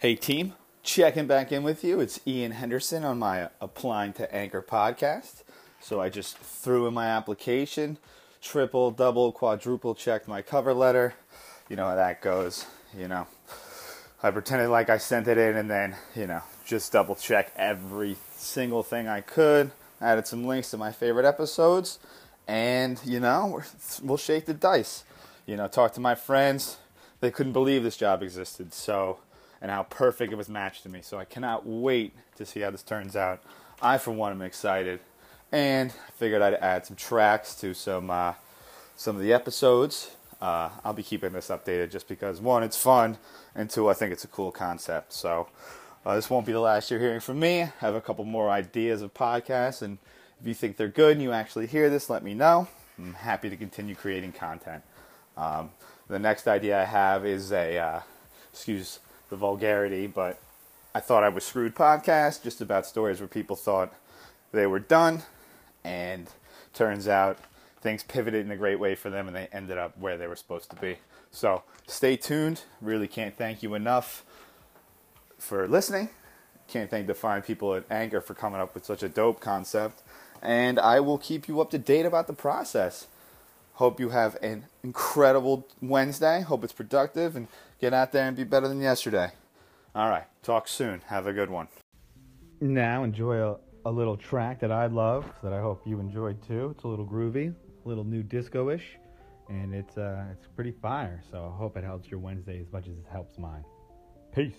Hey, team. Checking back in with you. It's Ian Henderson on my Applying to Anchor podcast. So I just threw in my application, triple, double, quadruple checked my cover letter. You know how that goes. You know, I pretended like I sent it in and then, you know, just double check every single thing I could. Added some links to my favorite episodes. And, you know, we'll shake the dice. You know, talk to my friends. They couldn't believe this job existed. So, and how perfect it was matched to me. So I cannot wait to see how this turns out. I, for one, am excited, and I figured I'd add some tracks to some uh, some of the episodes. Uh, I'll be keeping this updated just because one, it's fun, and two, I think it's a cool concept. So uh, this won't be the last you're hearing from me. I have a couple more ideas of podcasts, and if you think they're good and you actually hear this, let me know. I'm happy to continue creating content. Um, the next idea I have is a uh, excuse the vulgarity, but I thought I was screwed podcast, just about stories where people thought they were done, and turns out things pivoted in a great way for them and they ended up where they were supposed to be. So stay tuned. Really can't thank you enough for listening. Can't thank the fine people at Anchor for coming up with such a dope concept. And I will keep you up to date about the process. Hope you have an incredible Wednesday. Hope it's productive and get out there and be better than yesterday. All right. Talk soon. Have a good one. Now, enjoy a, a little track that I love that I hope you enjoyed too. It's a little groovy, a little new disco ish, and it's, uh, it's pretty fire. So I hope it helps your Wednesday as much as it helps mine. Peace.